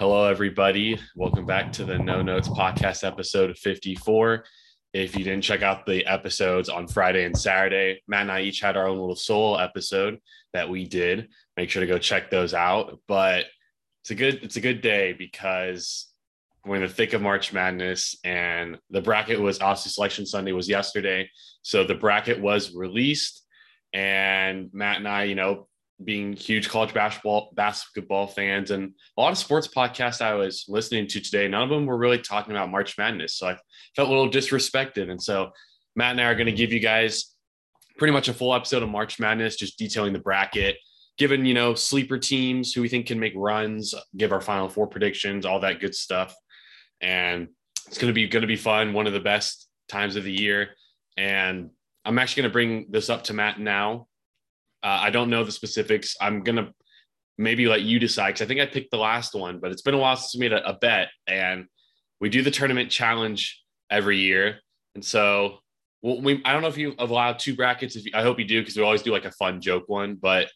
Hello, everybody. Welcome back to the No Notes Podcast episode 54. If you didn't check out the episodes on Friday and Saturday, Matt and I each had our own little solo episode that we did. Make sure to go check those out. But it's a good it's a good day because we're in the thick of March Madness, and the bracket was obviously Selection Sunday was yesterday, so the bracket was released, and Matt and I, you know, being huge college basketball basketball fans and a lot of sports podcasts I was listening to today, none of them were really talking about March Madness. So I felt a little disrespected. And so Matt and I are going to give you guys pretty much a full episode of March Madness, just detailing the bracket, given, you know, sleeper teams who we think can make runs, give our final four predictions, all that good stuff. And it's going to be going to be fun. One of the best times of the year. And I'm actually going to bring this up to Matt now uh, I don't know the specifics. I'm gonna maybe let you decide because I think I picked the last one, but it's been a while since we made a, a bet, and we do the tournament challenge every year, and so well, we I don't know if you allowed two brackets. If you, I hope you do because we always do like a fun joke one, but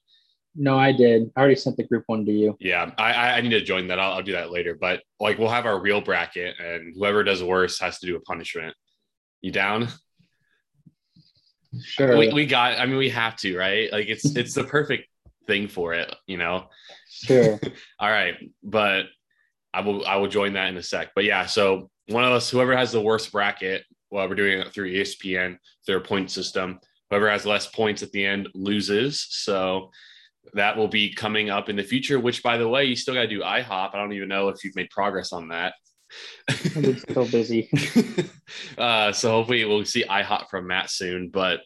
no, I did. I already sent the group one to you. Yeah, I I need to join that. I'll, I'll do that later. But like we'll have our real bracket, and whoever does worse has to do a punishment. You down? Sure. We, we got, I mean, we have to, right? Like it's, it's the perfect thing for it, you know? Sure. All right. But I will, I will join that in a sec. But yeah, so one of us, whoever has the worst bracket, well, we're doing it through ESPN, their point system. Whoever has less points at the end loses. So that will be coming up in the future, which by the way, you still got to do IHOP. I don't even know if you've made progress on that. I'm still busy. uh, so hopefully we'll see IHOP from Matt soon. But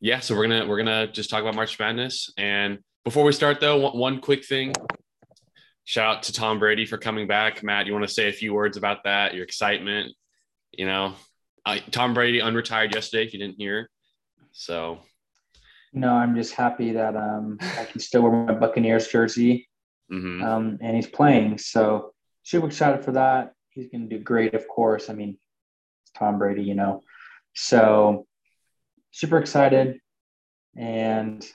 yeah, so we're gonna we're gonna just talk about March Madness. And before we start though, one, one quick thing. Shout out to Tom Brady for coming back. Matt, you want to say a few words about that? Your excitement, you know, uh, Tom Brady unretired yesterday. If you didn't hear, so no, I'm just happy that um, I can still wear my Buccaneers jersey, mm-hmm. um, and he's playing. So super excited for that he's going to do great, of course. I mean, it's Tom Brady, you know. So super excited. And,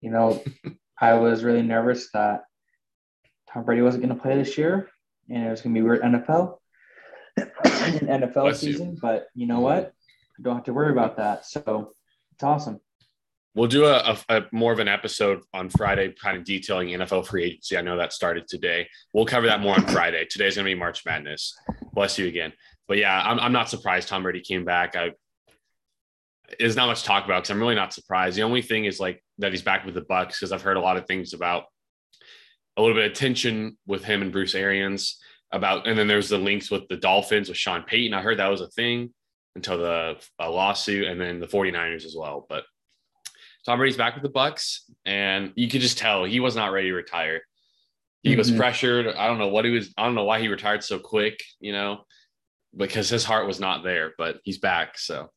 you know, I was really nervous that Tom Brady wasn't going to play this year and it was going to be weird NFL, NFL Bless season. You. But you know what? I don't have to worry about that. So it's awesome. We'll do a, a, a, more of an episode on Friday, kind of detailing NFL free agency. I know that started today. We'll cover that more on Friday. Today's going to be March Madness. Bless you again. But yeah, I'm, I'm not surprised Tom Brady came back. I there's not much talk about because I'm really not surprised. The only thing is like that he's back with the Bucs because I've heard a lot of things about a little bit of tension with him and Bruce Arians about, and then there's the links with the Dolphins with Sean Payton. I heard that was a thing until the lawsuit, and then the 49ers as well. But Tom Brady's back with the Bucs, and you could just tell he was not ready to retire. He mm-hmm. was pressured. I don't know what he was. I don't know why he retired so quick. You know, because his heart was not there. But he's back. So,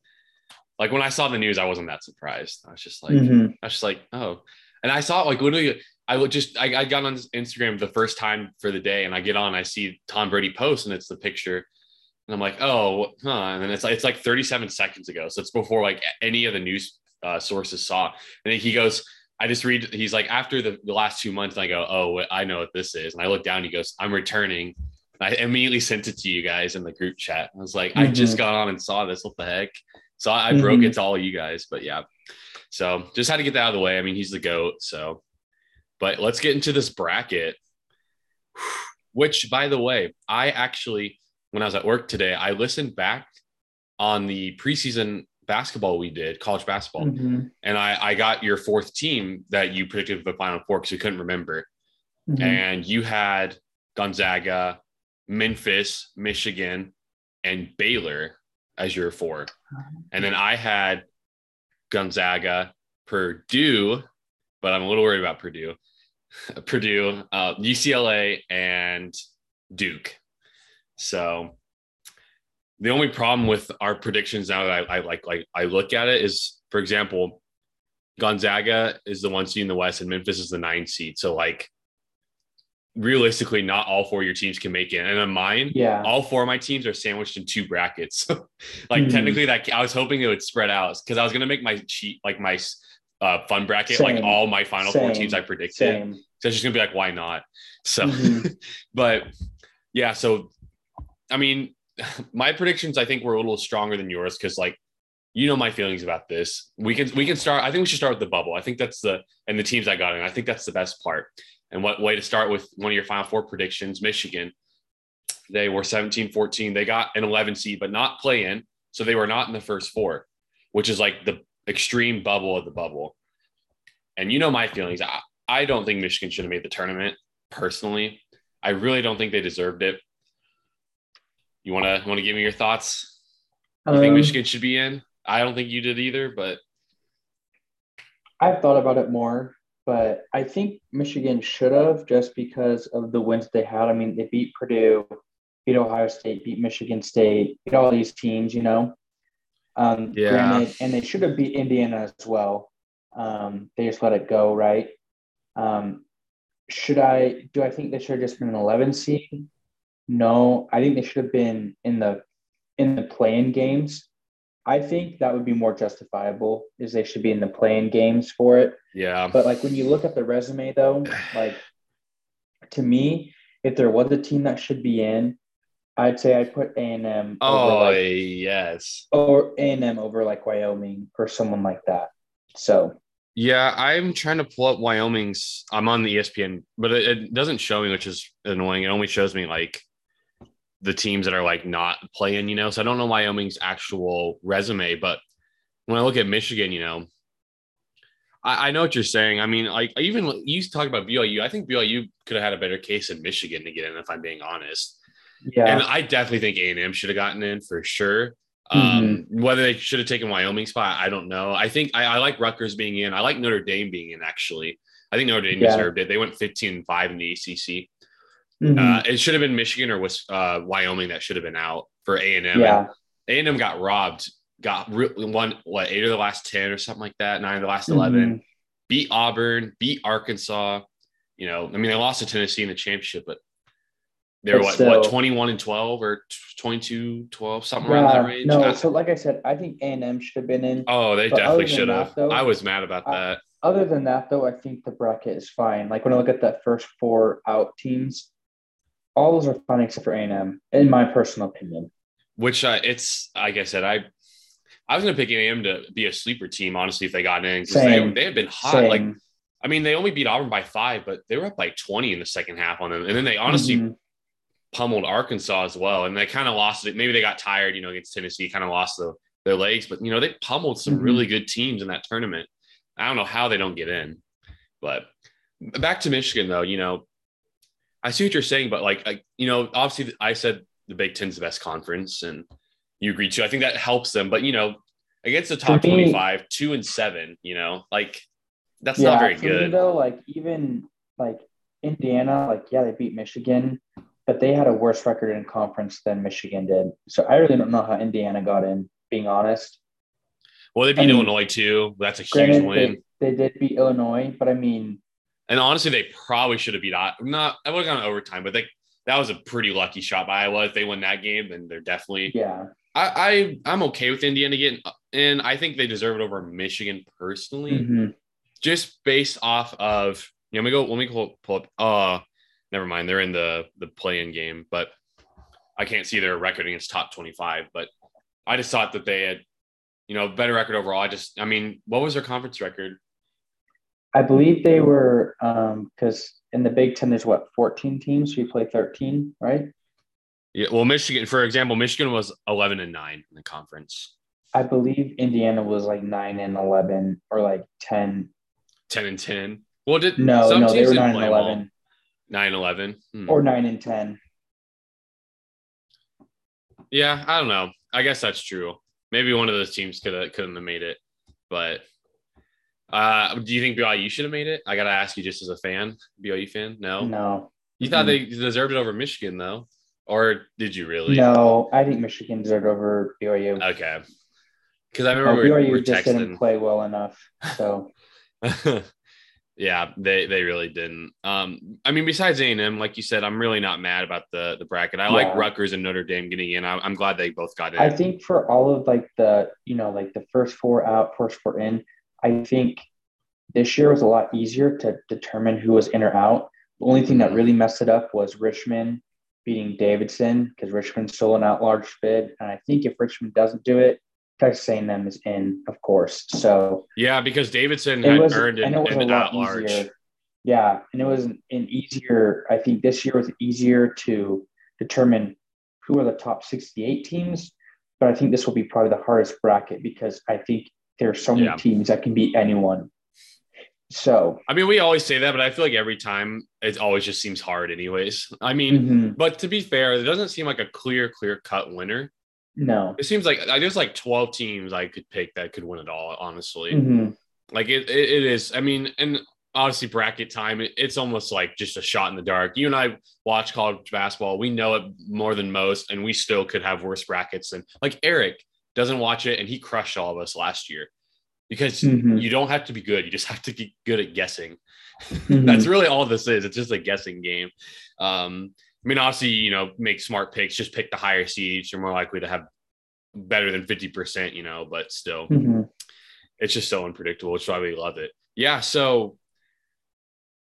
like when I saw the news, I wasn't that surprised. I was just like, mm-hmm. I was just like, oh. And I saw like literally, I would just I, I got on Instagram the first time for the day, and I get on, I see Tom Brady post, and it's the picture. And I'm like, oh, huh. And then it's like it's like 37 seconds ago. So it's before like any of the news uh, sources saw. And he goes, I just read, he's like, after the, the last two months, I go, oh, I know what this is. And I look down, he goes, I'm returning. I immediately sent it to you guys in the group chat. I was like, mm-hmm. I just mm-hmm. got on and saw this. What the heck? So I, I mm-hmm. broke it to all you guys, but yeah. So just had to get that out of the way. I mean, he's the GOAT. So, but let's get into this bracket, which by the way, I actually, when I was at work today, I listened back on the preseason basketball we did, college basketball, mm-hmm. and I, I got your fourth team that you predicted for the final four because you couldn't remember, mm-hmm. and you had Gonzaga, Memphis, Michigan, and Baylor as your four, and then I had Gonzaga, Purdue, but I'm a little worried about Purdue, Purdue, uh, UCLA, and Duke. So the only problem with our predictions now that I, I, like like I look at it is, for example, Gonzaga is the one seed in the West and Memphis is the nine seed. So like realistically, not all four of your teams can make it. And in mine, yeah, all four of my teams are sandwiched in two brackets. like mm technically, that I was hoping it would spread out because I was gonna make my cheat like my uh, fun bracket, like all my final four teams I predicted. Same. So it's just gonna be like, why not? So, Mhm. but yeah, so I mean, my predictions I think were a little stronger than yours because like you know my feelings about this. We can we can start. I think we should start with the bubble. I think that's the and the teams I got in. I think that's the best part. And what way to start with one of your final four predictions? Michigan. They were 17 14. They got an 11 seed, but not play in. So they were not in the first four, which is like the extreme bubble of the bubble. And you know my feelings. I, I don't think Michigan should have made the tournament personally. I really don't think they deserved it. You want to want to give me your thoughts? You think Um, Michigan should be in? I don't think you did either, but I've thought about it more, but I think Michigan should have just because of the wins they had. I mean, they beat Purdue, beat Ohio State, beat Michigan State, beat all these teams, you know. Um, Yeah. Granted, and they should have beat Indiana as well. Um, they just let it go, right? Um, should I? Do I think they should have just been an 11 seed? No, I think they should have been in the in the playing games. I think that would be more justifiable. Is they should be in the playing games for it. yeah. But like when you look at the resume, though, like to me, if there was a team that should be in, I'd say I'd put A and M over Oh like yes. or A and M over like Wyoming or someone like that. So Yeah, I'm trying to pull up Wyoming's. I'm on the ESPN, but it, it doesn't show me, which is annoying. It only shows me like the teams that are like not playing, you know. So I don't know Wyoming's actual resume, but when I look at Michigan, you know, I, I know what you're saying. I mean, like even you talk about BYU. I think BYU could have had a better case in Michigan to get in, if I'm being honest. yeah, And I definitely think A and M should have gotten in for sure. Um, Whether they should have taken Wyoming spot, I don't know. I think I, I like Rutgers being in. I like Notre Dame being in. Actually, I think Notre Dame Yeah. deserved it. They went 15 and five in the ACC. Mhm. Uh, it should have been Michigan or was uh, Wyoming that should have been out for A and M. yeah, A and M got robbed. Got re- one what eight of the last ten or something like that. Nine of the last 11 Mhm. Beat Auburn. Beat Arkansas. You know, I mean, they lost to Tennessee in the championship, but they were But what still- what 21 and 12 or 22 12 something around that range. no. So like I said, I think A and M should have been in. Oh, they definitely should have. though, I was mad about I- that. Other than that, though, I think the bracket is fine. Like when I look at that first four out teams, all those are fine except for A and M, in my personal opinion. Which uh, it's like I said, I I was gonna pick AM to be a sleeper team, honestly, if they got in because they, Same. they had been hot. Same. Like I mean, they only beat Auburn by five, but they were up by 20 in the second half on them. And then they honestly Mhm. pummeled Arkansas as well. And they kind of lost it. Maybe they got tired, you know, against Tennessee, kind of lost the, their legs, but you know, they pummeled some Mhm. really good teams in that tournament. I don't know how they don't get in. But back to Michigan though, you know, I see what you're saying, but like, like you know, obviously I said the Big Ten's the best conference, and you agree too. I think that helps them, but you know, against the top me- 25, two and seven, you know, like that's yeah, not very for me, good. though. Like even like Indiana, like yeah, they beat Michigan, but they had a worse record in conference than Michigan did. So I really don't know how Indiana got in. Being honest, Well, they beat I mean, Illinois too. That's a huge win. they, they did beat Illinois, but I mean, And honestly, they probably should have beat I- not. I would have gone overtime, but they that was a pretty lucky shot by Iowa. If they win that game, then they're definitely. yeah, I, I I'm okay with Indiana getting, and I think they deserve it over Michigan personally, Mhm. just based off of. You know, let me go. Let me pull, pull up. Uh, never mind. They're in the the play-in game, but I can't see their record against top 25. But I just thought that they had, you know, better record overall. I just, I mean, what was their conference record? I believe they were because in the Big Ten there's what 14 teams, so you play 13, right? Yeah, well, Michigan, for example, Michigan was 11 and 9 in the conference, I believe Indiana was like nine and 11 or like 10. 10 and 10. Well, did No, some no, they were nine and play them 11 9 11. Hmm. or nine and 10. yeah, I don't know. I guess that's true. Maybe one of those teams could have couldn't have made it, but uh, do you think BYU should have made it? I gotta ask you, just as a fan, BYU fan. No, No, you thought Mhm. they deserved it over Michigan, though, or did you really? no, I think Michigan deserved over BYU. Okay, because I No, remember we BYU were just didn't play well enough. So yeah, they they really didn't. Um, I mean, besides A and M, like you said, I'm really not mad about the the bracket. I like Yeah. Rutgers and Notre Dame getting in. I, I'm glad they both got in. I think for all of like the you know like the first four out, first four in, I think this year was a lot easier to determine who was in or out. The only thing that really messed it up was Richmond beating Davidson because Richmond stole an at large bid. And I think if Richmond doesn't do it, Texas A&M is in, of course. So yeah, because Davidson had was, earned an, and it was an a lot at large. easier. Yeah, and it was an, an easier. I think this year was easier to determine who are the top 68 teams, but I think this will be probably the hardest bracket because I think there are so many Yeah. teams that can beat anyone. So, I mean, we always say that, but I feel like every time it always just seems hard, anyways. I mean, mhm, but to be fair, it doesn't seem like a clear, clear cut winner. no. It seems like there's like 12 teams I could pick that could win it all, honestly. Mhm, Like it, it, it is. I mean, and obviously bracket time, it, it's almost like just a shot in the dark. You and I watch college basketball. We know it more than most, and we still could have worse brackets than like Eric doesn't watch it, and he crushed all of us last year because Mhm. you don't have to be good. You just have to get good at guessing. mhm. That's really all this is. It's just a guessing game. Um, I mean, obviously, you know, make smart picks. Just pick the higher seeds. You're more likely to have better than 50%, you know, but still Mhm. it's just so unpredictable. Which is why we love it. Yeah. So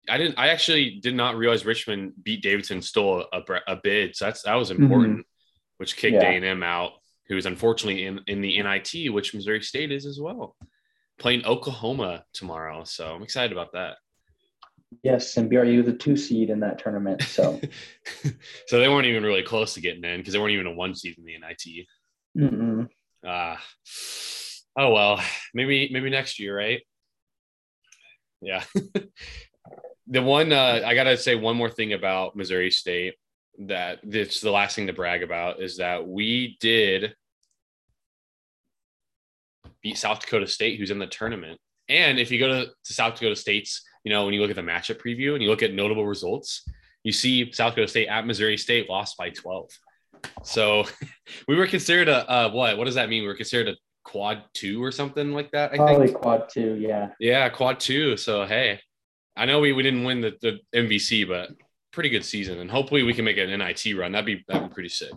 I didn't. I actually did not realize Richmond beat Davidson, stole a, a bid. So that's that was important, which kicked Yeah. A and M out, who is unfortunately in in the NIT, which Missouri State is as well, playing Oklahoma tomorrow. So I'm excited about that. Yes, and BYU the two seed in that tournament. So, so they weren't even really close to getting in because they weren't even a one seed in the NIT. mm-mm. Ah, oh well, maybe maybe next year, right? Yeah. the one uh, I gotta say one more thing about Missouri State that it's the last thing to brag about is that we did beat South Dakota State, who's in the tournament. And if you go to, to South Dakota State's, you know, when you look at the matchup preview and you look at notable results, you see South Dakota State at Missouri State lost by 12. So we were considered a uh, what? What does that mean? We were considered a quad two or something like that. I probably think. quad two. Yeah. Yeah, quad two. So hey, I know we, we didn't win the, the MVC, but pretty good season, and hopefully we can make an NIT run. That'd be that'd be pretty sick.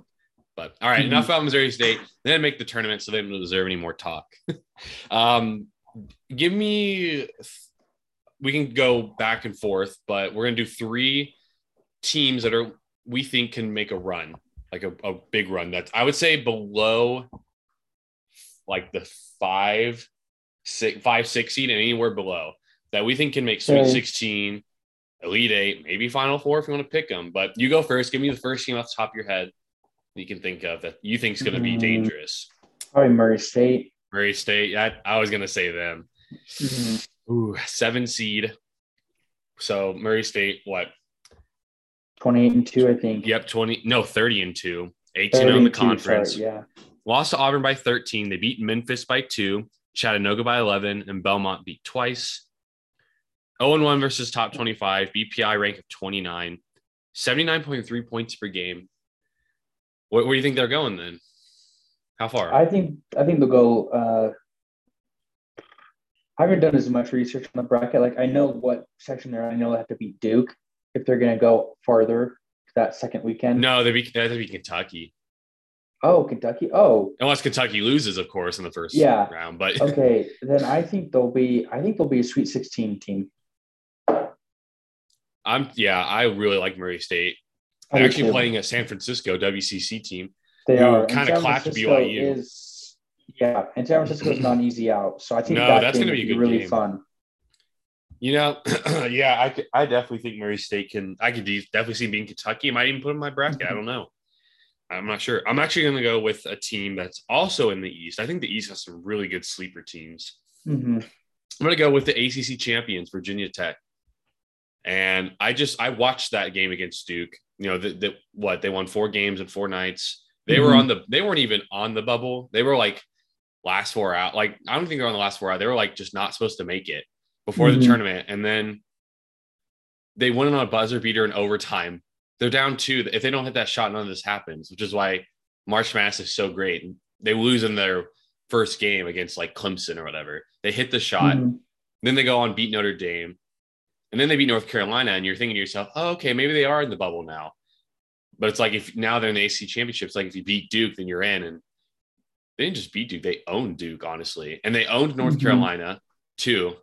But all right, Mhm. enough about Missouri State. They didn't make the tournament, so they don't deserve any more talk. um, give me. We can go back and forth, but we're gonna do three teams that are we think can make a run, like a, a big run. That's I would say below, like the five, six, five, six seed, and anywhere below that we think can make Sweet Okay. 16, Elite Eight, maybe Final Four if you want to pick them. But you go first. Give me the first team off the top of your head you can think of that you think is going to be Mhm. dangerous. Probably Murray State. Murray State. I, I was going to say them. Mhm. Ooh, seven seed. So Murray State, what? 28 and 2, I think. Yep, 20, no, 30 and two. 18 on the conference. sorry, yeah. Lost to Auburn by 13. They beat Memphis by two, Chattanooga by 11, and Belmont beat twice. 0 1 versus top 25, BPI rank of 29, 79.3 points per game. What, where do you think they're going then? How far? I think I think they'll go. Uh, I haven't done as much research on the bracket. Like I know what section they're. in. I know they have to beat Duke if they're going to go farther that second weekend. no, they beat, they have to beat Kentucky. Oh, Kentucky. Oh, Unless Kentucky loses, of course, in the first Yeah. round. But okay. then I think they'll be. I think they'll be a Sweet 16 team. I'm, yeah, I really like Murray State. They're actually too. playing a San Francisco WCC team. They are. Kinda San clapped BYU. Is, yeah, and San Francisco is not an easy out. So I think No, that that's gonna be a good really game. fun. You know, yeah, I, could- I definitely think Murray State can. I could definitely see being Kentucky. I might even put them in my bracket. Mm-hmm. I don't know. I'm not sure. I'm actually going to go with a team that's also in the East. I think the East has some really good sleeper teams. hmm I'm going to go with the ACC champions, Virginia Tech. And I just I watched that game against Duke. You know, the, the what they won four games in four nights. They were Mhm. on the they weren't even on the bubble. They were like last four out. Like I don't think they're on the last four out. They were like just not supposed to make it before the Mhm. tournament. And then they went on a buzzer beater in overtime. They're down two. If they don't hit that shot, none of this happens, which is why March Madness is so great. They lose in their first game against like Clemson or whatever. They hit the shot. Mhm. Then they go on beat Notre Dame, and then they beat North Carolina, and you're thinking to yourself, "Oh, okay, maybe they are in the bubble now." But it's like if now they're in the ACC championships, like if you beat Duke, then you're in. And they didn't just beat Duke; they owned Duke, honestly, and they owned North Mhm. Carolina too.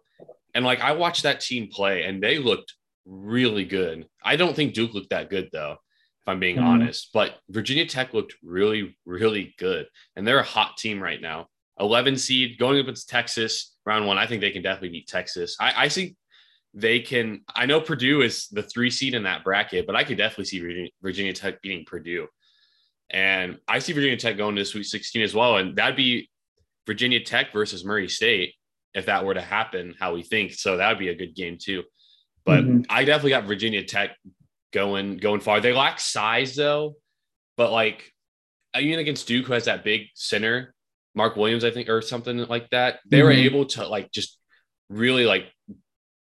And like I watched that team play and they looked really good. I don't think Duke looked that good though, if I'm being Mhm. honest. But Virginia Tech looked really, really good. And they're a hot team right now. 11 seed going up against Texas round one. I think they can definitely beat Texas. I, I think they can. I know Purdue is the three seed in that bracket, but I could definitely see Virginia, Tech beating Purdue. And I see Virginia Tech going to Sweet 16 as well. And that'd be Virginia Tech versus Murray State if that were to happen, how we think. So that would be a good game too. But Mhm. I definitely got Virginia Tech going going far. They lack size though, but like even against Duke, who has that big center, Mark Williams, I think, or something like that, they were Mhm. able to like just really like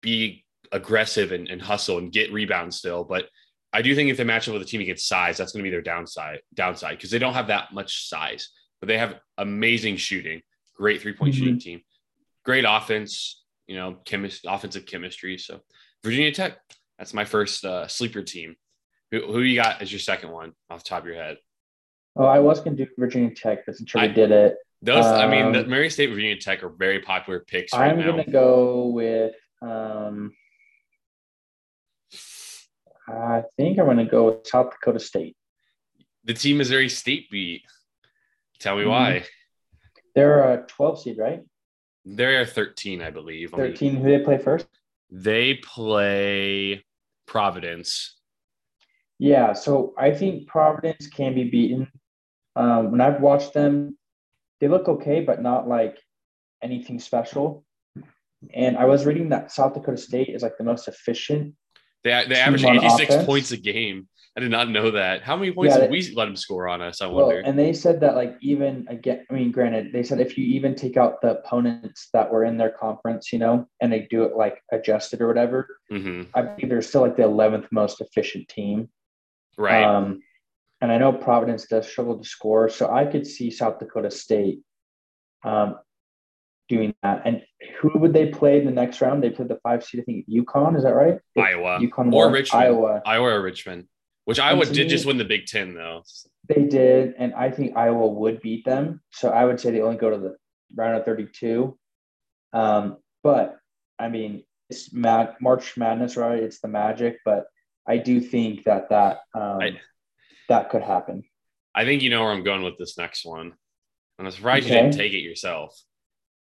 be aggressive and, and hustle and get rebounds still. But I do think if they match up with a team against size, that's going to be their downside downside because they don't have that much size, but they have amazing shooting, great three point Mhm. shooting team, great offense, you know, chemist offensive chemistry. So Virginia Tech, that's my first uh, sleeper team. Who, who you got as your second one off the top of your head? Oh, I was gonna do Virginia Tech, but since I- did it, Those, I mean, the Um, Murray State, Virginia Tech are very popular picks right I'm gonna go with. Um, I think I'm gonna go with South Dakota State. The team Missouri State beat. Tell me Mhm. why. They're a 12 seed, right? They're 13, I believe. 13. Who they play first? They play Providence. Yeah, so I think Providence can be beaten. Um, when I've watched them, they look okay, but not like anything special. And I was reading that South Dakota State is like the most efficient. They, they average 86 offense? points a game. I did not know that. How many points Yeah, did we let them score on us? I Well, and they said that like even again, I mean, granted, they said if you even take out the opponents that were in their conference, you know, and they do it like adjusted or whatever, hmm I believe they're still like the 11th most efficient team. Right. Um, and I know Providence does struggle to score, so I could see South Dakota State um, doing that. And who would they play in the next round? They played the five seed, I think UConn. Is that right? Iowa. UConn or won. Richmond. Iowa. Iowa or Richmond, which Iowa did me- just win the Big Ten, though. They did, and I think Iowa would beat them. So I would say they only go to the round of 32. Um, but I mean, it's mad March Madness, right? It's the magic, but I do think that that um, I- that could happen. I think you know where I'm going with this next one. And I'm surprised you didn't take it yourself.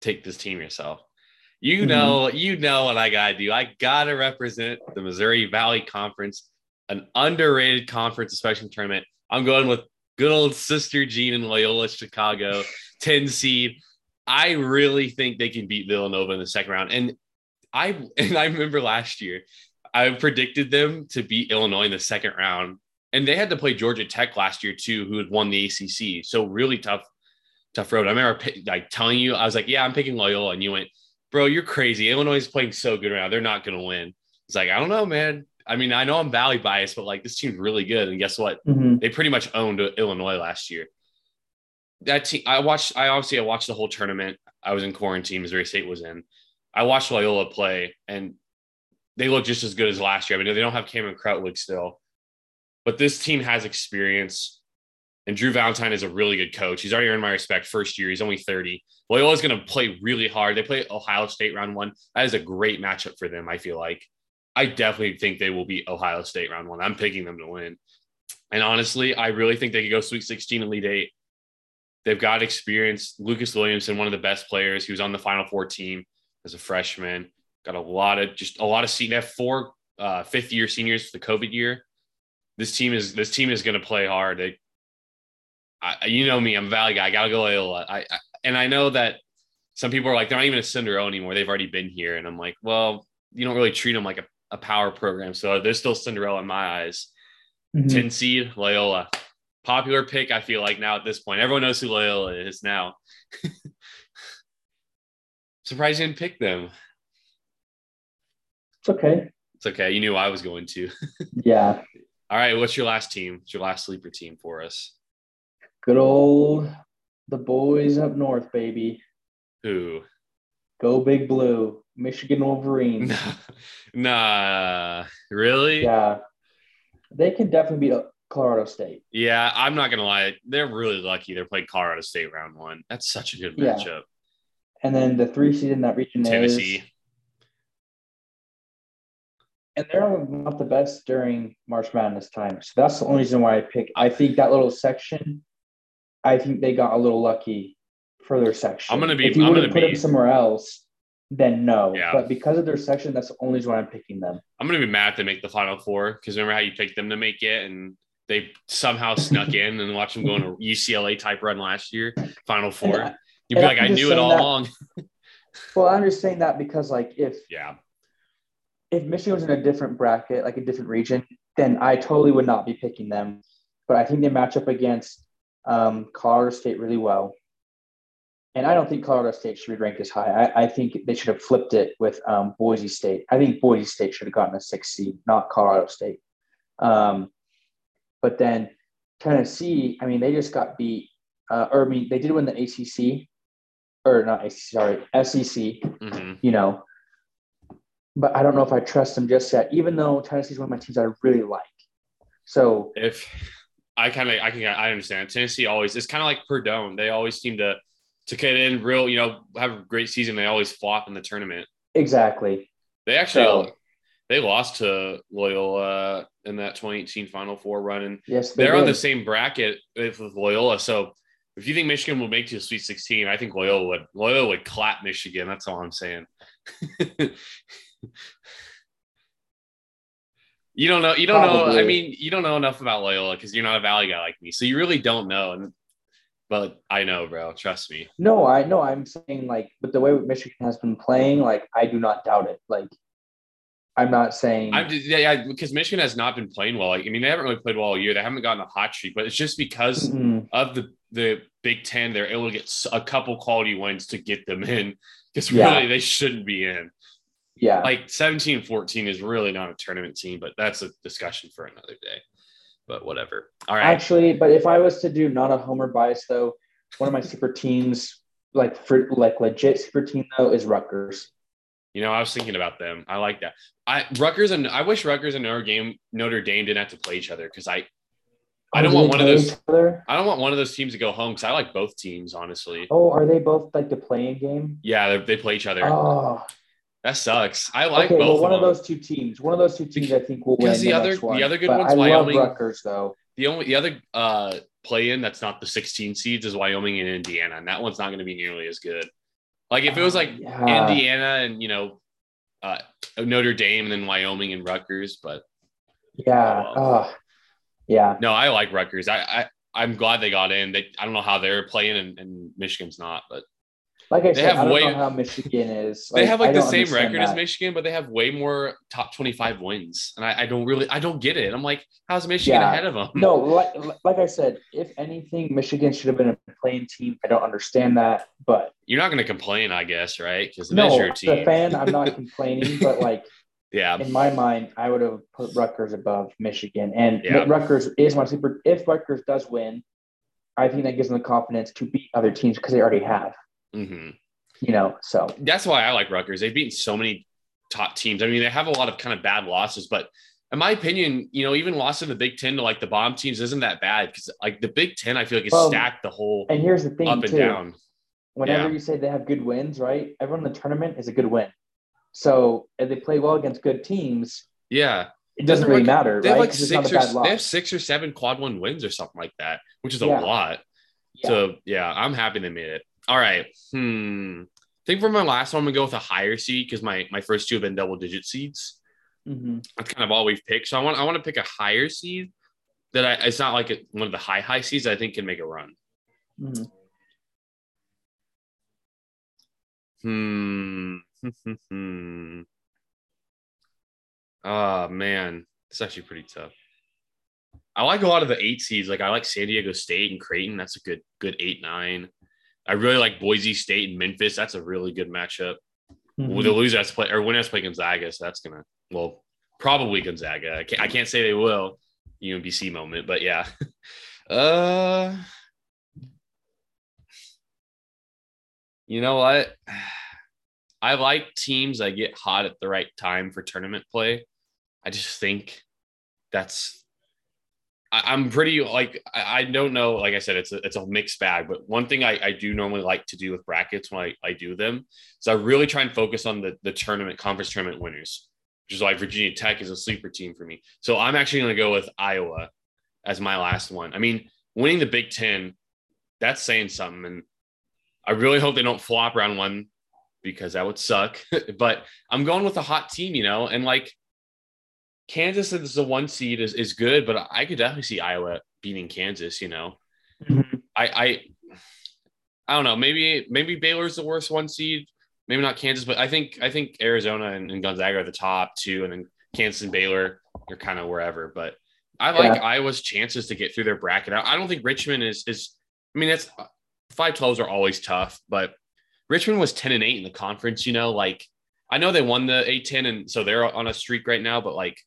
Take this team yourself. You Mhm. know, you know what I gotta do. I gotta represent the Missouri Valley Conference, an underrated conference, especially tournament. I'm going with good old Sister Jean and Loyola Chicago, 10 seed. I really think they can beat Villanova in the second round. And I and I remember last year, I predicted them to beat Illinois in the second round and they had to play Georgia Tech last year too, who had won the ACC. So really tough, tough road. I remember like telling you, I was like, "Yeah, I'm picking Loyola," and you went, "Bro, you're crazy. Illinois is playing so good right now. They're not going to win." It's like I don't know, man. I mean, I know I'm Valley biased, but like this team's really good. And guess what? Mhm. They pretty much owned Illinois last year. That team, I watched. I obviously I watched the whole tournament. I was in quarantine. Missouri State was in. I watched Loyola play, and they look just as good as last year. I mean, they don't have Cameron Krutwig still, but this team has experience. And Drew Valentine is a really good coach. He's already earned my respect first year. He's only 30. Loyola's going to play really hard. They play Ohio State round one. That is a great matchup for them, I feel like. I definitely think they will beat Ohio State round one. I'm picking them to win. And honestly, I really think they could go Sweet 16 and Elite Eight. They've got experience. Lucas Williamson, one of the best players. He was on the Final Four team as a freshman. Got a lot of just a lot of senior. Four uh, fifth year seniors for the COVID year. This team is this team is going to play hard. They, I, you know me, I'm a Valley guy. I gotta go Loyola. I, I and I know that some people are like they're not even a Cinderella anymore. They've already been here, and I'm like, well, you don't really treat them like a, a power program, so they're still Cinderella in my eyes. Mhm. 10 seed Loyola. Popular pick, I feel like now at this point. Everyone knows who Loyola is now. Surprised you didn't pick them. It's okay. It's okay. You knew I was going to. Yeah. All right. What's your last team? What's your last sleeper team for us? Good old the boys up north, baby. Who? Go big blue. Michigan Wolverines. nah. Really? Yeah. They can definitely beat uh, Colorado State. Yeah, I'm not gonna lie. They're really lucky they're playing Colorado State round one. That's such a good Yeah. matchup. And then the three seed in that region Tennessee. is and they're not the best during March Madness time. So that's the only reason why I pick. I think that little section, I think they got a little lucky for their section. I'm gonna be. If you I'm would have put be. them somewhere else, then no. Yeah. But because of their section, that's the only reason why I'm picking them. I'm gonna be mad if they make the final four because remember how you picked them to make it and they somehow snuck in and watch them go on a UCLA type run last year, final four. I- You'd be like, I'm I knew it all that- along. Well, I'm just saying that because like if Yeah, if Michigan was in a different bracket, like a different region, then I totally would not be picking them. But I think they match up against um, Colorado State really well. And I don't think Colorado State should be ranked as high. I, I think they should have flipped it with um, Boise State. I think Boise State should have gotten a six seed, not Colorado State. Um, but then Tennessee, I mean, they just got beat. Uh, or I mean, they did win the ACC, or not ACC, sorry, SEC hmm you know. But I don't know if I trust them just yet, even though Tennessee's one of my teams I really like. So if I kind of I can I understand Tennessee always it's kind of like Purdue. They always seem to to get in real, you know, have a great season. They always flop in the tournament. exactly. They actually So- they lost to Loyola in that 2018 Final Four run, and Yes, they they're on the same bracket with, with Loyola. So if you think Michigan will make to the Sweet 16, I think Loyola would Loyola would clap Michigan. That's all I'm saying. you don't know. You don't know. I mean, you don't know enough about Loyola because you're not a Valley guy like me. So you really don't know. And but I know, bro. Trust me. No, I know. I'm saying like, but the way Michigan has been playing, like, I do not doubt it. Like, I'm not saying. I'm just, yeah, yeah, because Michigan has not been playing well. Like, I mean, they haven't really played well all year. They haven't gotten a hot streak, but it's just because Mm, of the the Big Ten, they're able to get a couple quality wins to get them in. Because Yeah. really, they shouldn't be in. Yeah, Like 17 14 is really not a tournament team, but that's a discussion for another day. But whatever. All right. actually, but if I was to do not a homer bias though, one of my super teams, like for like legit super team though, is Rutgers. You know, I was thinking about them. I like that. I Rutgers and I wish Rutgers and Notre Dame Notre Dame didn't have to play each other because I I Oh, don't do want one of those? I don't want one of those teams to go home because I like both teams, honestly. Oh, are they both like the playing game? Yeah, they, they play each other. Oh, That sucks. I like okay. both Well, one of them. those two teams, one of those two teams, I think will win. Because the the other- next one. the other good But one's I Wyoming. love Rutgers though. The only the other uh play in that's not the 16 seeds is Wyoming and Indiana, and that one's not going to be nearly as good. Like if it was like Yeah. Indiana and you know uh Notre Dame and then Wyoming and Rutgers, but Yeah. Oh, Oh, yeah. no, I like Rutgers. I, I I'm glad they got in. They I don't know how they're playing and, and Michigan's not, but Like I They said, have I don't way- know how Michigan is. they have like the same record as. Michigan, but they have way more top 25 wins. And I, I don't really I don't get it. I'm like, how's Michigan Yeah. ahead of them? No, like like I said, if anything, Michigan should have been a playing team. I don't understand that, but You're not going to complain, I guess, right? Because no, is your as team. a fan, I'm not complaining. But like yeah. in my mind, I would have put Rutgers above Michigan, and Yeah. Rutgers is my super. If Rutgers does win, I think that gives them the confidence to beat other teams because they already have. Hmm You know, so That's why I like Rutgers. They've beaten so many top teams. I mean, they have a lot of kind of bad losses, but in my opinion, you know, even loss in the Big Ten to like the bomb teams isn't that bad because like the Big Ten, I feel like is Well, stacked the whole and here's the thing up and too. down. whenever Yeah. you say they have good wins, right? Everyone in the tournament is a good win. So if they play well against good teams, Yeah, it doesn't Doesn't really matter, they right? have like it's not six or they have six or seven quad one wins or something like that, which is a lot. Yeah. So yeah, I'm happy they made it. All right. Hmm. I think for my last one, I'm gonna go with a higher seed because my my first two have been double digit seeds. Mhm. That's kind of all we've picked. So I want I want to pick a higher seed that I it's not like a, one of the high high seeds I think can make a run. Mhm. Hmm. Hmm. Oh man, it's actually pretty tough. I like a lot of the eight seeds. Like I like San Diego State and Creighton. That's a good good eight nine. I really like Boise State and Memphis. That's a really good matchup. Mhm. Well, the loser has to play or winner has to play Gonzaga, so that's gonna well probably Gonzaga. I can't, I can't say they will UMBC moment, but yeah. uh, you know what? I like teams that get hot at the right time for tournament play. I just think that's. I, I'm pretty like I, I don't know. Like I said, it's a it's a mixed bag. But one thing I, I do normally like to do with brackets when I, I do them is I really try and focus on the the tournament conference tournament winners which is why Virginia Tech is a sleeper team for me. So I'm actually going to go with Iowa as my last one. I mean, winning the Big Ten, that's saying something. And I really hope they don't flop round one because that would suck. but I'm going with a hot team, you know, and like Kansas as the one seed is, is good, but I could definitely see Iowa beating Kansas, you know. Mm-hmm. I, I I don't know, maybe maybe Baylor's the worst one seed, maybe not Kansas, but I think I think Arizona and, and Gonzaga are the top two, and then Kansas and Baylor are kind of wherever. But I like yeah. Iowa's chances to get through their bracket. I, I don't think Richmond is is. I mean, that's five twelves are always tough, but Richmond was ten and eight in the conference. You know, like I know they won the A10, and so they're on a streak right now. But like,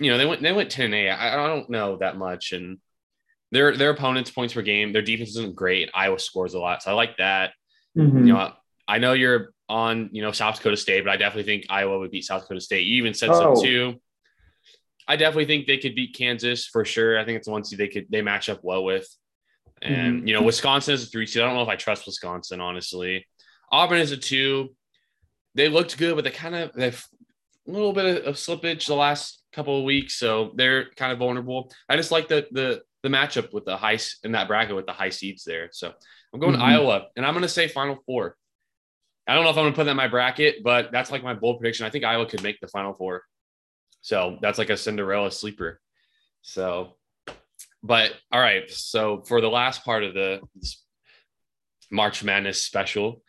you know, they went they went ten and eight. I, I don't know that much, and their their opponents' points per game, their defense isn't great. Iowa scores a lot, so I like that. Mm-hmm. You know, I know you're on you know South Dakota State, but I definitely think Iowa would beat South Dakota State. You even said oh. so too. I definitely think they could beat Kansas for sure. I think it's one seed they could they match up well with. And mm-hmm. you know, Wisconsin is a three seed. I don't know if I trust Wisconsin, honestly. Auburn is a two. They looked good, but they kind of they've a little bit of slippage the last couple of weeks, so they're kind of vulnerable. I just like the the the matchup with the high in that bracket with the high seeds there. So I'm going mm-hmm. Iowa, and I'm going to say Final Four. I don't know if I'm going to put that in my bracket, but that's like my bold prediction. I think Iowa could make the Final Four. So that's like a Cinderella sleeper. So, but all right. So for the last part of the March Madness special,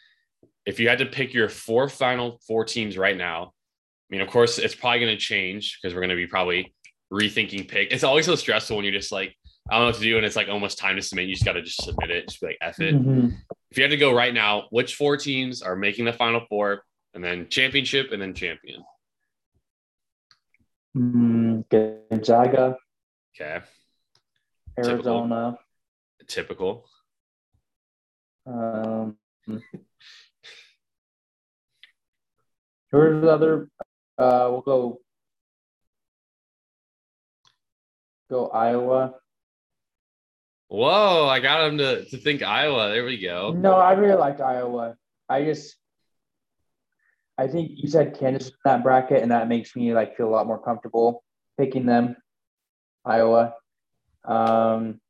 if you had to pick your four final four teams right now, mean, of course, it's probably going to change because we're going to be probably rethinking pick. It's always so stressful when you're just like, I don't know what to do, and it's like almost time to submit. You just got to just submit it, just be like, F it. Mm-hmm. If you had to go right now, which four teams are making the final four, and then championship, and then champion? Mm, Gonzaga. Okay. Arizona. Typical. Um, who's the other? Uh, we'll go. Go Iowa. Whoa! I got him to, to think Iowa. There we go. No, I really liked Iowa. I just I think you said Kansas in that bracket, and that makes me like feel a lot more comfortable picking them. Iowa, um,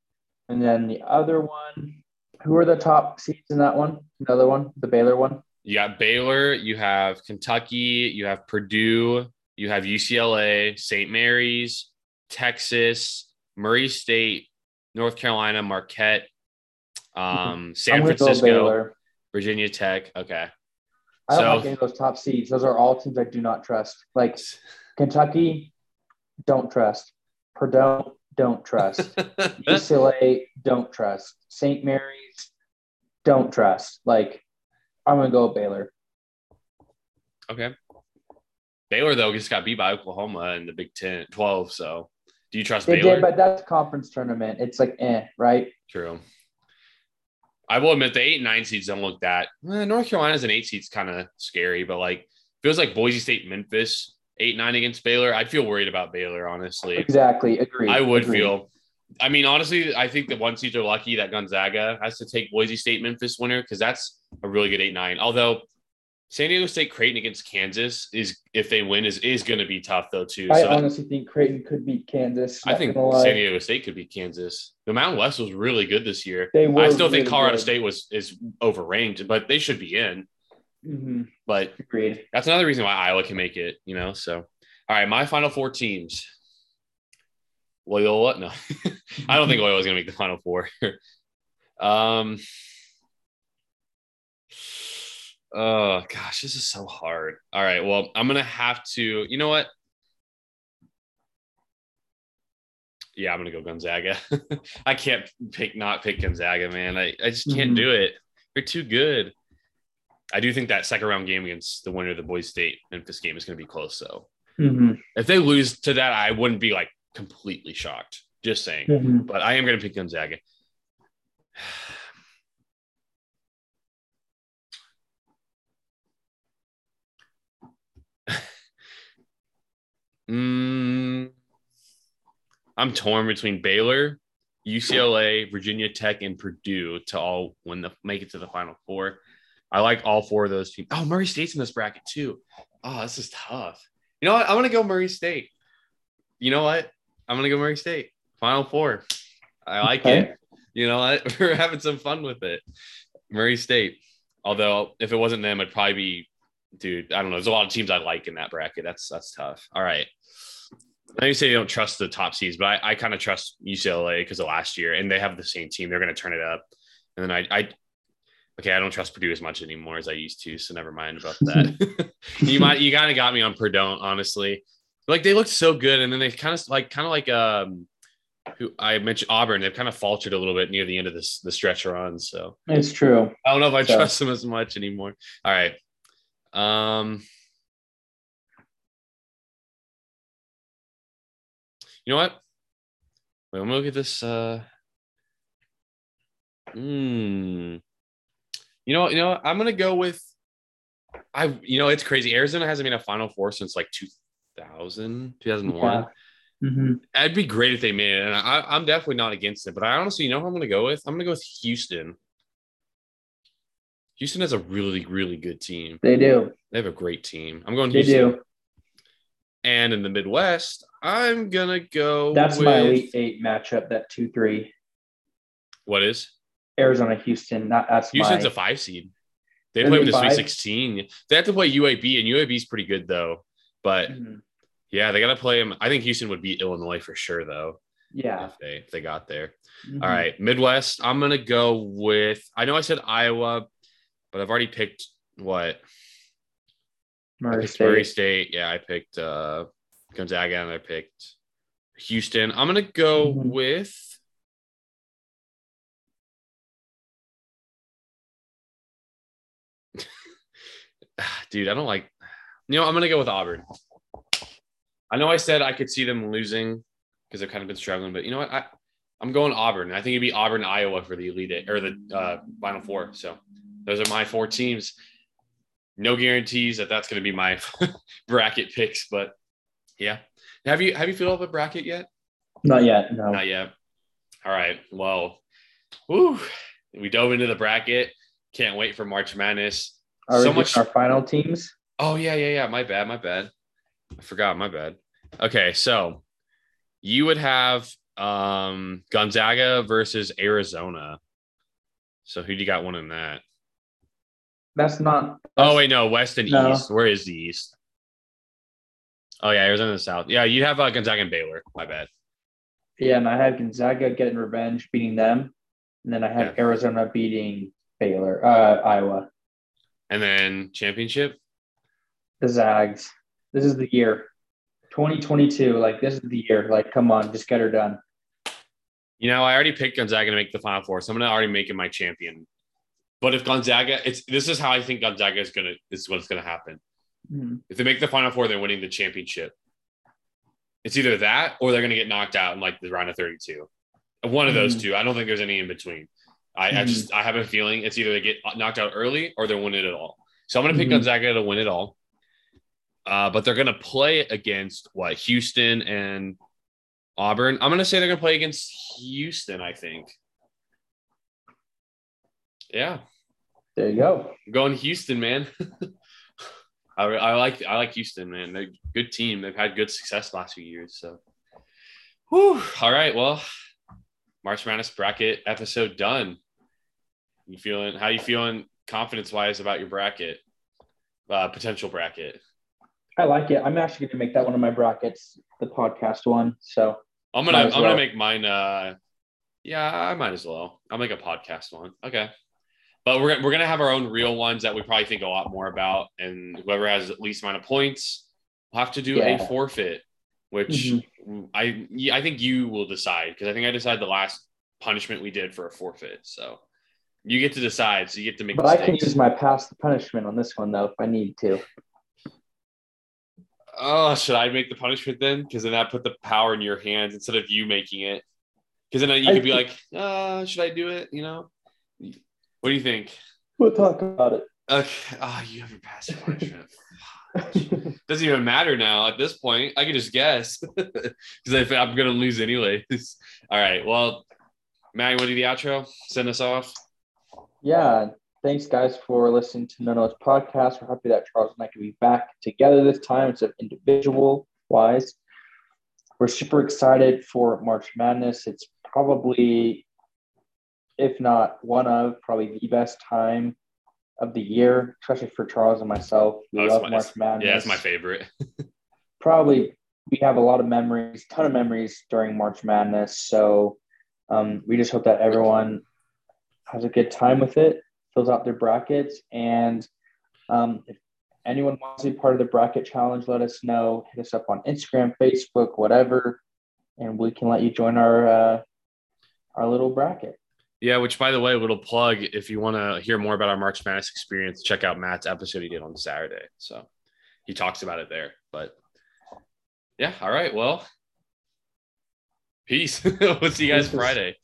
and then the other one. Who are the top seeds in that one? Another one, the Baylor one. You got Baylor. You have Kentucky. You have Purdue. You have UCLA, St. Mary's, Texas, Murray State, North Carolina, Marquette, um, San Francisco, Virginia Tech. Okay. I don't so, like any of those top seeds. Those are all teams I do not trust. Like Kentucky, don't trust. Purdue, don't trust. UCLA, don't trust. St. Mary's, don't trust. Like, I'm gonna go with Baylor. Okay. Baylor though just got beat by Oklahoma in the Big Ten, 12. So, do you trust they Baylor? Did, but that's conference tournament. It's like eh, right? True. I will admit the eight and nine seeds don't look that. Eh, North Carolina's an eight seed's kind of scary, but like feels like Boise State, Memphis, eight nine against Baylor. I'd feel worried about Baylor, honestly. Exactly, agree. I would Agreed. feel. I mean, honestly, I think the one seeds are lucky that Gonzaga has to take Boise State, Memphis winner because that's a really good eight nine. Although San Diego State Creighton against Kansas is if they win is is going to be tough though too. I so honestly that, think Creighton could beat Kansas. I think San Diego State could beat Kansas. The Mountain West was really good this year. They were I still really think Colorado good. State was is overranked, but they should be in. Mm-hmm. But Agreed. that's another reason why Iowa can make it. You know, so all right, my final four teams. Loyola, no, I don't think Loyola's going to make the final four. um. Oh gosh, this is so hard. All right, well, I'm gonna have to. You know what? Yeah, I'm gonna go Gonzaga. I can't pick not pick Gonzaga, man. I, I just can't mm-hmm. do it. They're too good. I do think that second round game against the winner of the Boise State Memphis game is gonna be close. So mm-hmm. if they lose to that, I wouldn't be like completely shocked. Just saying. Mm-hmm. But I am gonna pick Gonzaga. Mm, I'm torn between Baylor, UCLA, Virginia Tech, and Purdue to all win the make it to the Final Four. I like all four of those teams. Oh, Murray State's in this bracket too. Oh, this is tough. You know what? I'm gonna go Murray State. You know what? I'm gonna go Murray State. Final four. I like Okay. it. You know what? We're having some fun with it. Murray State. Although if it wasn't them, I'd probably be, dude. I don't know. There's a lot of teams I like in that bracket. That's that's tough. All right. I know you say you don't trust the top seeds, but I, I kind of trust UCLA because of last year, and they have the same team. They're going to turn it up. And then I, I, okay, I don't trust Purdue as much anymore as I used to, so never mind about that. you might, you kind of got me on Purdue, honestly. Like they looked so good, and then they kind of like, kind of like, um, who I mentioned Auburn. They've kind of faltered a little bit near the end of this the stretch run. So It's true. I don't know if I So- trust them as much anymore. All right. Um, you know what? Wait, I'm gonna look at this. Uh, hmm. You know, you know, what? I'm gonna go with. I, you know, it's crazy. Arizona hasn't been a Final Four since like 2000, 2001. hmm It'd be great if they made it, and I, I'm definitely not against it. But I honestly, you know, who I'm gonna go with. I'm gonna go with Houston. Houston has a really, really good team. They do. They have a great team. I'm going They do. And in the Midwest, I'm gonna go. That's with, my elite eight matchup. That two three What is Arizona Houston. Not that's Houston's my. a five seed. They play with the Sweet Sixteen. They have to play UAB, and UAB is pretty good though. But Mhm. yeah, they got to play them. I think Houston would beat Illinois for sure, though, Yeah. if they if they got there. Mhm. All right, Midwest. I'm gonna go with. I know I said Iowa, but I've already picked what Murray State. Murray State. Yeah, I picked uh, Gonzaga, and I picked Houston. I'm gonna go Mhm. with. Dude, I don't like. You know, I'm gonna go with Auburn. I know I said I could see them losing because they've kind of been struggling, but you know what? I I'm going Auburn. I think it'd be Auburn, Iowa for the Elite Eight or the uh, Final Four. So those are my four teams. No guarantees that that's going to be my bracket picks, but yeah. Have you have you filled up a bracket yet? Not yet. No. Not yet. All right. Well, whew, we dove into the bracket. Can't wait for March Madness. Are we so much- our final teams? Oh yeah, yeah, yeah. My bad. My bad. I forgot. My bad. Okay, so you would have um Gonzaga versus Arizona. So who do you got one in that? That's not. Oh wait, no, West and No. East. Where is the East? Oh yeah, Arizona and the South. Yeah, you have uh, Gonzaga and Baylor. My bad. Yeah, and I had Gonzaga getting revenge, beating them, and then I had Yeah. Arizona beating Baylor, uh, Iowa, And then championship. the Zags. This is the year, 2022. Like this is the year. Like, come on, just get her done. You know, I already picked Gonzaga to make the Final Four, so I'm gonna already make it my champion. But if Gonzaga, it's this is how I think Gonzaga is gonna. This is what's gonna happen. Mhm. If they make the Final Four, they're winning the championship. It's either that or they're gonna get knocked out in like the round of 32. One of those Mhm. two. I don't think there's any in between. I, I Mhm. just I have a feeling it's either they get knocked out early or they win it at all. So I'm gonna pick Mhm. Gonzaga to win it all. Uh, but they're gonna play against what Houston and Auburn. I'm gonna say they're gonna play against Houston. I think. Yeah, There you go. I'm going Houston, man. I, I like I like Houston, man. They're a good team. They've had good success last few years. So, Whew. all right. Well, March Madness bracket episode done. You feeling? How you feeling? Confidence wise about your bracket, uh, potential bracket. I like it. I'm actually going to make that one of my brackets, the podcast one. So I'm gonna I'm as gonna make mine. Uh, yeah, I might as well. I'll make a podcast one. Okay. But we're, we're gonna have our own real ones that we probably think a lot more about, and whoever has the least amount of points will have to do a forfeit, which I yeah, I think you will decide because I think I decided the last punishment we did for a forfeit. So you get to decide. So you get to make. But I can mistakes. use my pass the punishment on this one though if I need to. Oh, should I make the punishment then? Because then that put the power in your hands instead of you making it. Because then you I could be like, uh, should I do it? You know? What do you think? We'll talk about it. Okay. Ah, you have your passive punishment. Doesn't even matter now at this point. I can just guess because I'm gonna lose anyways. All right. Well, Matt, you want to do the outro? Send us off. Yeah. thanks, guys, for listening to Nono's podcast. We're happy that Charles and I can be back together this time instead of individual wise. We're super excited for March Madness. It's probably, if not one of, probably the best time of the year, especially for Charles and myself. We Oh, love my- March Madness. Yeah, it's my favorite. probably we have a lot of memories, ton of memories during March Madness. So um, we just hope that everyone has a good time with it, fills out their brackets, and um, if anyone wants to be part of the bracket challenge, let us know. Hit us up on Instagram, Facebook, whatever, and we can let you join our uh, our little bracket. Yeah, which by the way, a little plug if you want to hear more about our March Madness experience, check out Matt's episode he did on Saturday. So he talks about it there. But yeah, all right. Well, peace. we'll see you guys Friday.